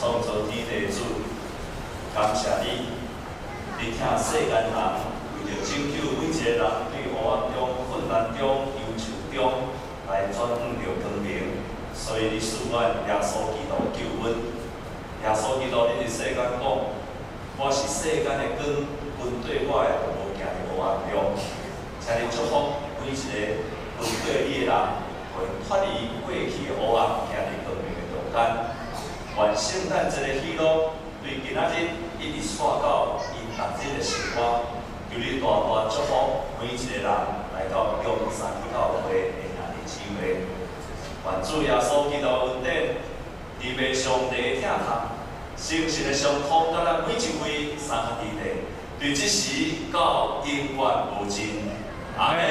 创造天地主感谢你，你听世间人为着拯救每一个人，对黑暗中、困难中、忧愁中来转换着光明，所以你使我耶稣基督救阮。耶稣基督，你伫世间讲，我是世间的光，分对我的无行伫黑暗中，请你祝福每一个分对你的人，会脱离过去的黑暗，行伫光明的中间。愿圣诞节的喜乐，对今仔日一直刷到因逐日的时光，求你大大祝福每一个人来到永山教会的那日聚会。愿主耶稣基督恩典，地位上帝听他，圣神的相通，咱咱每一位三合一体，对这时到永远无尽。阿门。